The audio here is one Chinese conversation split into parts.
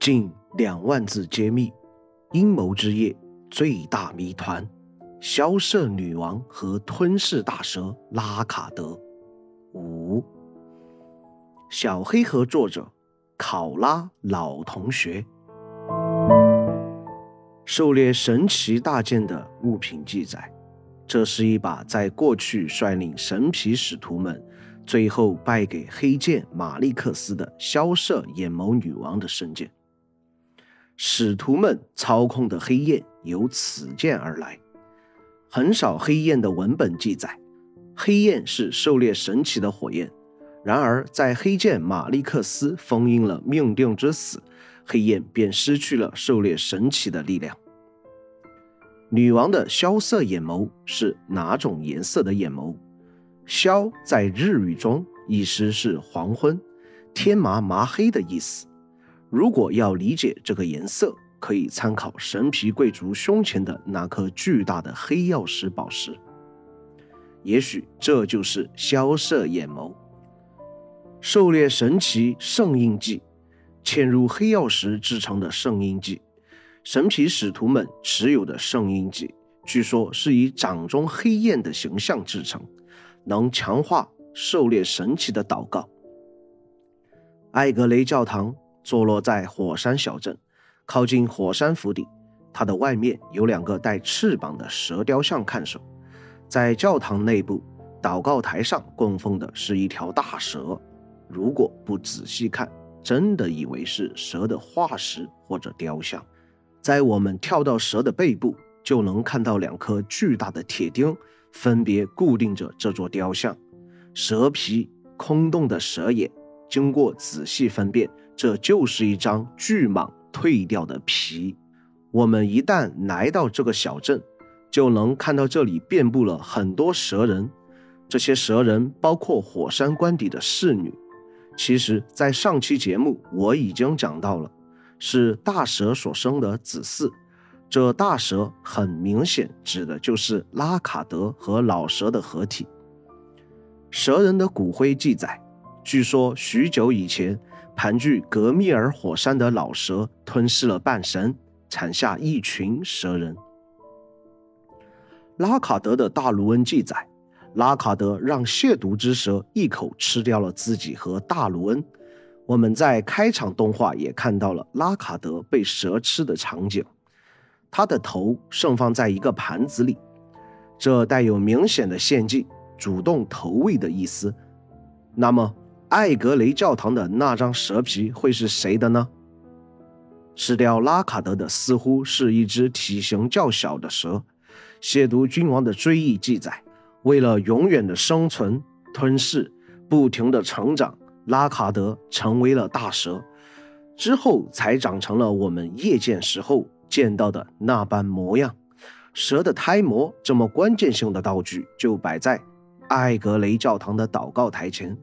近两万字揭秘阴谋之夜最大谜团：萧瑟女王和吞噬大蛇拉卡德。五，小黑盒作者考拉老同学。狩猎神奇大剑的物品记载，这是一把在过去率领神皮使徒们，最后败给黑剑马利克斯的萧瑟眼眸女王的圣剑。使徒们操控的黑焰由此剑而来，很少黑焰的文本记载，黑焰是狩猎神奇的火焰。然而，在黑剑马利克斯封印了命定之死，黑焰便失去了狩猎神奇的力量。女王的萧瑟眼眸是哪种颜色的眼眸？萧在日语中意思是黄昏、天麻麻黑的意思。如果要理解这个颜色，可以参考神皮贵族胸前的那颗巨大的黑曜石宝石。也许这就是萧瑟眼眸。狩猎神奇圣印记，嵌入黑曜石制成的圣印记。神皮使徒们持有的圣印记，据说是以掌中黑焰的形象制成，能强化狩猎神奇的祷告。艾格雷教堂。坐落在火山小镇，靠近火山府邸。它的外面有两个带翅膀的蛇雕像看守。在教堂内部，祷告台上供奉的是一条大蛇。如果不仔细看，真的以为是蛇的化石或者雕像。在我们跳到蛇的背部，就能看到两颗巨大的铁钉，分别固定着这座雕像。蛇皮，空洞的蛇眼。经过仔细分辨。这就是一张巨蟒蜕掉的皮。我们一旦来到这个小镇，就能看到这里遍布了很多蛇人。这些蛇人包括火山关底的侍女。其实，在上期节目我已经讲到了，是大蛇所生的子嗣。这大蛇很明显指的就是拉卡德和老蛇的合体。蛇人的骨灰记载，据说许久以前。盘踞格密尔火山的老蛇吞噬了半神，产下一群蛇人。拉卡德的大卢恩记载，拉卡德让亵渎之蛇一口吃掉了自己和大卢恩。我们在开场动画也看到了拉卡德被蛇吃的场景，他的头盛放在一个盘子里，这带有明显的献祭、主动投喂的意思。那么。艾格雷教堂的那张蛇皮会是谁的呢？吃掉拉卡德的似乎是一只体型较小的蛇。亵渎君王的追忆记载，为了永远的生存、吞噬、不停的成长，拉卡德成为了大蛇，之后才长成了我们夜见时候见到的那般模样。蛇的胎膜这么关键性的道具就摆在艾格雷教堂的祷告台前。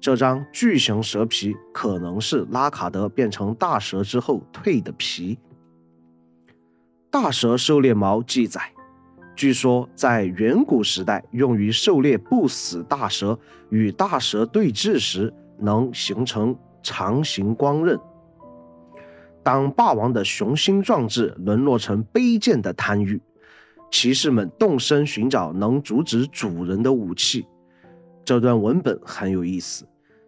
这张巨型蛇皮可能是拉卡德变成大蛇之后蜕的皮。大蛇狩猎矛记载，据说在远古时代用于狩猎不死大蛇，与大蛇对峙时能形成长形光刃。当霸王的雄心壮志沦落成卑贱的贪欲，骑士们动身寻找能阻止主人的武器。这段文本很有意思，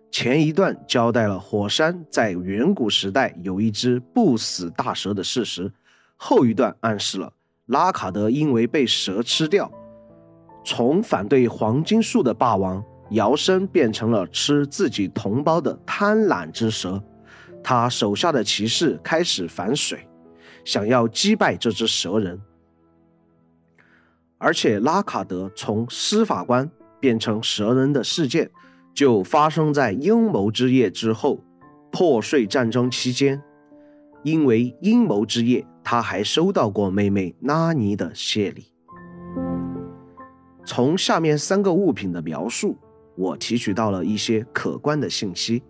前一段交代了火山在远古时代有一只不死大蛇的事实，后一段暗示了拉卡德因为被蛇吃掉，从反对黄金树的霸王摇身变成了吃自己同胞的贪婪之蛇，他手下的骑士开始反水，想要击败这只蛇人，而且拉卡德从司法官。变成蛇人的事件，就发生在阴谋之夜之后，破碎战争期间。因为阴谋之夜，他还收到过妹妹拉尼的谢礼。从下面三个物品的描述，我提取到了一些可观的信息。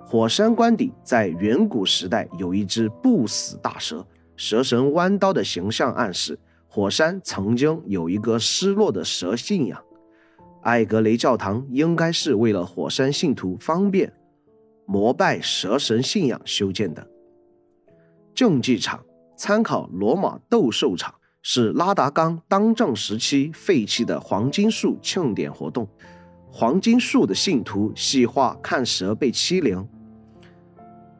火山关底在远古时代有一只不死大蛇，蛇神弯刀的形象暗示。火山曾经有一个失落的蛇信仰，艾格雷教堂应该是为了火山信徒方便膜拜蛇神信仰修建的。竞技场参考罗马斗兽场，是拉达冈当政时期废弃的黄金树庆典活动。黄金树的信徒细画看蛇被欺凌，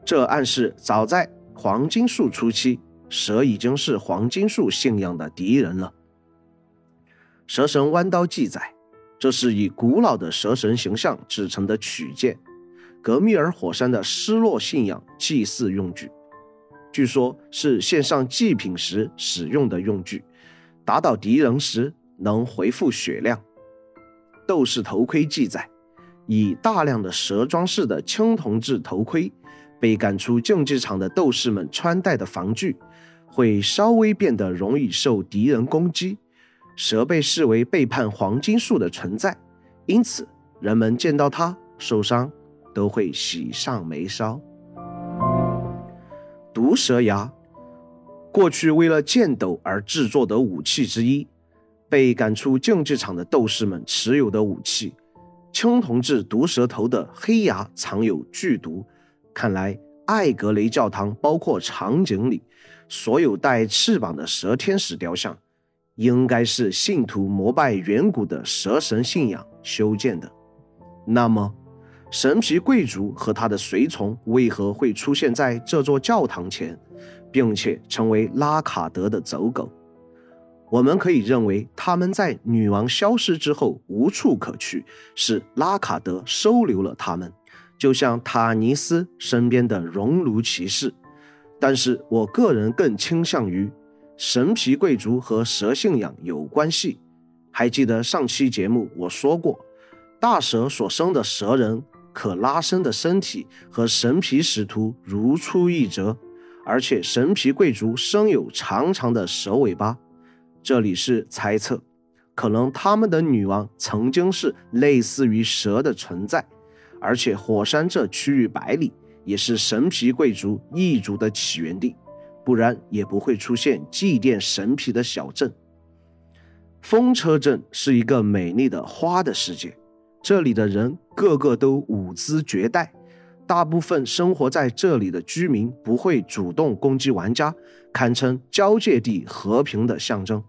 这暗示早在黄金树初期，蛇已经是黄金树信仰的敌人了。蛇神弯刀记载，这是以古老的蛇神形象制成的曲剑，格米尔火山的失落信仰祭祀用具，据说是献上祭品时使用的用具，打倒敌人时能回复血量。斗士头盔记载，以大量的蛇装饰的青铜制头盔，被赶出竞技场的斗士们穿戴的防具，会稍微变得容易受敌人攻击。蛇被视为背叛黄金树的存在，因此人们见到它受伤都会喜上眉梢。毒蛇牙，过去为了剑斗而制作的武器之一。被赶出竞技场的斗士们持有的武器，青铜制毒蛇头的黑牙藏有剧毒。看来艾格雷教堂包括场景里所有带翅膀的蛇天使雕像，应该是信徒膜拜远古的蛇神信仰修建的。那么，神皮贵族和他的随从为何会出现在这座教堂前，并且成为拉卡德的走狗？我们可以认为，他们在女王消失之后无处可去，是拉卡德收留了他们，就像塔尼斯身边的熔炉骑士。但是我个人更倾向于神皮贵族和蛇信仰有关系。还记得上期节目我说过，大蛇所生的蛇人可拉伸的身体和神皮使徒如出一辙，而且神皮贵族生有长长的蛇尾巴。这里是猜测，可能他们的女王曾经是类似于蛇的存在，而且火山这区域百里也是神皮贵族异族的起源地，不然也不会出现祭奠神皮的小镇。风车镇是一个美丽的花的世界，这里的人个个都舞姿绝代。大部分生活在这里的居民不会主动攻击玩家，堪称交界地和平的象征。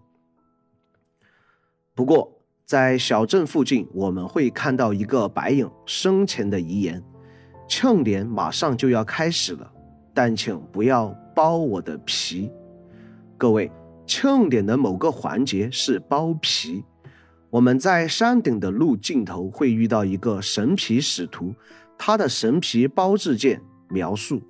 不过，在小镇附近，我们会看到一个白影生前的遗言：庆典马上就要开始了，但请不要剥我的皮。各位，庆典的某个环节是剥皮。我们在山顶的路尽头会遇到一个神皮使徒，他的神皮包制剑描述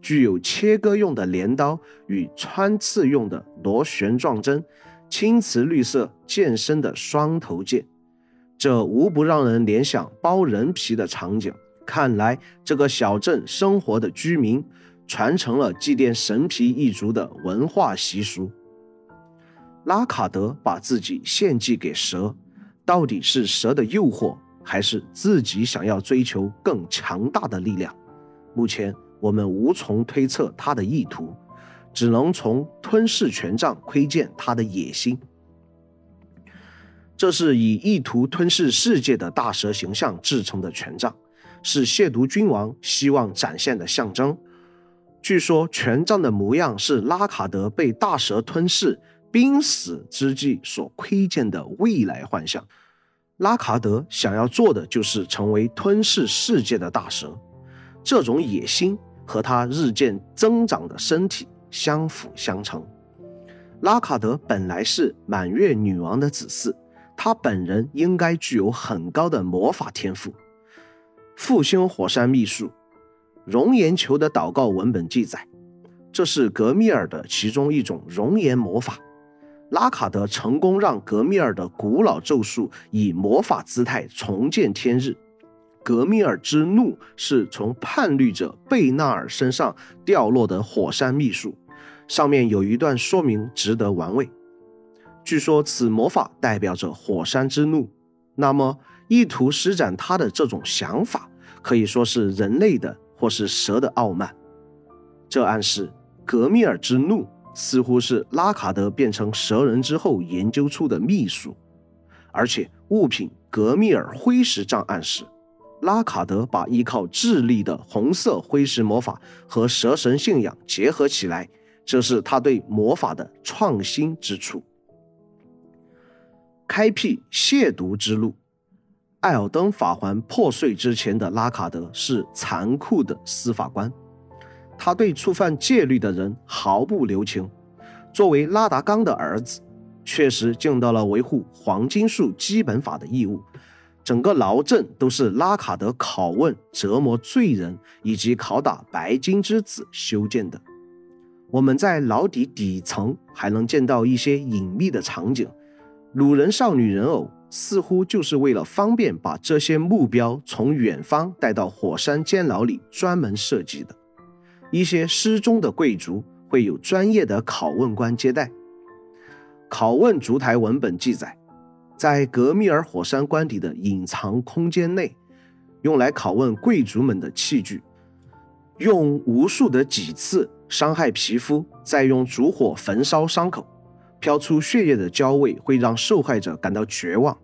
具有切割用的镰刀与穿刺用的螺旋状针。青瓷绿色剑身的双头剑，这无不让人联想剥人皮的场景。看来这个小镇生活的居民传承了祭奠神皮一族的文化习俗。拉卡德把自己献祭给蛇，到底是蛇的诱惑，还是自己想要追求更强大的力量？目前我们无从推测他的意图。只能从吞噬权杖窥见他的野心。这是以意图吞噬世界的大蛇形象制成的权杖，是亵渎君王希望展现的象征。据说权杖的模样是拉卡德被大蛇吞噬、濒死之际所窥见的未来幻象。拉卡德想要做的就是成为吞噬世界的大蛇，这种野心和他日渐增长的身体。相辅相成。拉卡德本来是满月女王的子嗣，他本人应该具有很高的魔法天赋。复兴火山秘术，熔岩球的祷告文本记载，这是格米尔的其中一种熔岩魔法。拉卡德成功让格米尔的古老咒术以魔法姿态重见天日。格米尔之怒是从叛逆者贝纳尔身上掉落的火山秘术。上面有一段说明，值得玩味。据说此魔法代表着火山之怒，那么意图施展他的这种想法，可以说是人类的或是蛇的傲慢。这暗示格米尔之怒似乎是拉卡德变成蛇人之后研究出的秘术，而且物品格米尔灰石杖暗示拉卡德把依靠智力的红色灰石魔法和蛇神信仰结合起来，这是他对魔法的创新之处。开辟亵渎之路。艾尔登法环破碎之前的拉卡德是残酷的司法官，他对触犯戒律的人毫不留情。作为拉达冈的儿子，确实尽到了维护黄金树基本法的义务。整个牢镇都是拉卡德拷问、折磨罪人以及拷打白金之子修建的。我们在牢底底层还能见到一些隐秘的场景，鲁人少女人偶似乎就是为了方便把这些目标从远方带到火山监牢里专门设计的。一些失踪的贵族会有专业的拷问官接待。拷问烛台文本记载。在格米尔火山官邸的隐藏空间内，用来拷问贵族们的器具，用无数的几次伤害皮肤，再用烛火焚烧伤口，飘出血液的焦味会让受害者感到绝望。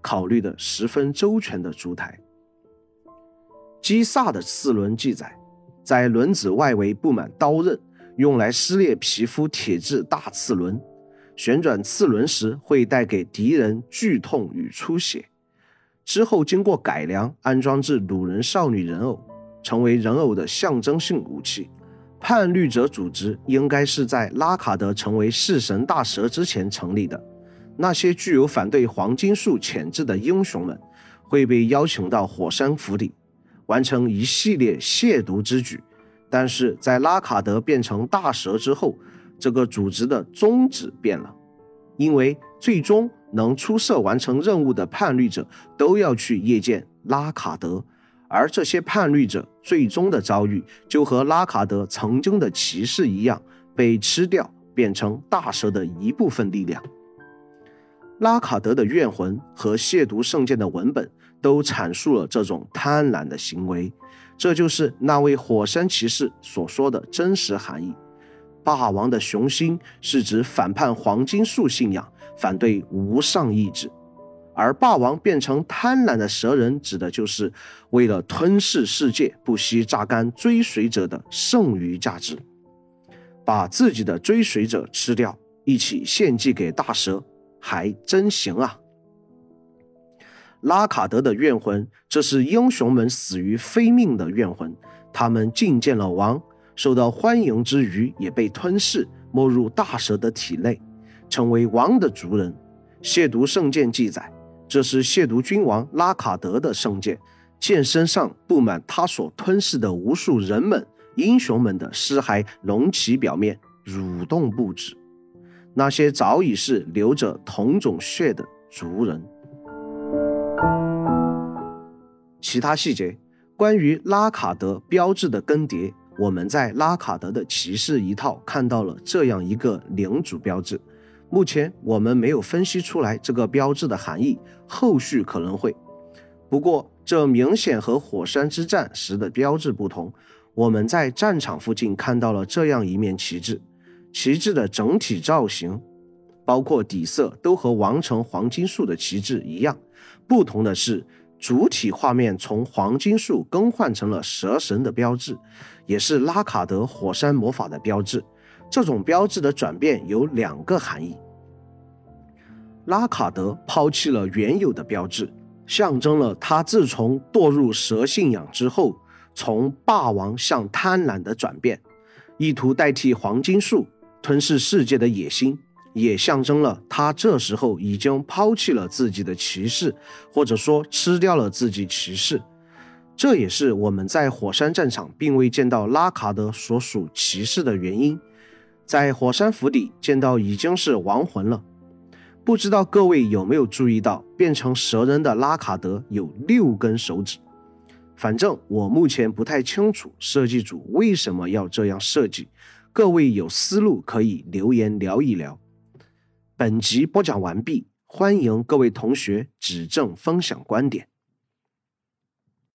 考虑的十分周全的烛台。基萨的四轮记载，在轮子外围布满刀刃，用来撕裂皮肤铁质大刺轮。旋转次轮时会带给敌人剧痛与出血，之后经过改良安装至鲁人少女人偶，成为人偶的象征性武器。叛绿者组织应该是在拉卡德成为弑神大蛇之前成立的。那些具有反对黄金树潜质的英雄们会被邀请到火山府邸，完成一系列亵渎之举。但是在拉卡德变成大蛇之后，这个组织的宗旨变了，因为最终能出色完成任务的叛绿者都要去夜见拉卡德，而这些叛逆者最终的遭遇就和拉卡德曾经的骑士一样，被吃掉，变成大蛇的一部分力量。拉卡德的怨魂和亵渎圣剑的文本都阐述了这种贪婪的行为，这就是那位火山骑士所说的真实含义。霸王的雄心是指反叛黄金树信仰，反对无上意志；而霸王变成贪婪的蛇人，指的就是为了吞噬世界，不惜榨干追随者的剩余价值，把自己的追随者吃掉，一起献祭给大蛇，还真行啊！拉卡德的怨魂，这是英雄们死于非命的怨魂，他们觐见了王。受到欢迎之余，也被吞噬，没入大蛇的体内，成为王的族人。亵渎圣剑记载，这是亵渎君王拉卡德的圣剑，剑身上布满他所吞噬的无数人们、英雄们的尸骸，隆起表面，蠕动不止。那些早已是流着同种血的族人。其他细节，关于拉卡德标志的更迭。我们在拉卡德的骑士一套看到了这样一个领主标志，目前我们没有分析出来这个标志的含义，后续可能会。不过这明显和火山之战时的标志不同，我们在战场附近看到了这样一面旗帜，旗帜的整体造型，包括底色都和王城黄金树的旗帜一样，不同的是。主体画面从黄金树更换成了蛇神的标志，也是拉卡德火山魔法的标志。这种标志的转变有两个含义：拉卡德抛弃了原有的标志，象征了他自从堕入蛇信仰之后，从霸王向贪婪的转变，意图代替黄金树吞噬世界的野心。也象征了他这时候已经抛弃了自己的骑士，或者说吃掉了自己骑士。这也是我们在火山战场并未见到拉卡德所属骑士的原因。在火山府邸见到已经是亡魂了。不知道各位有没有注意到，变成蛇人的拉卡德有六根手指。反正我目前不太清楚设计组为什么要这样设计。各位有思路可以留言聊一聊。本集播讲完毕，欢迎各位同学指正分享观点。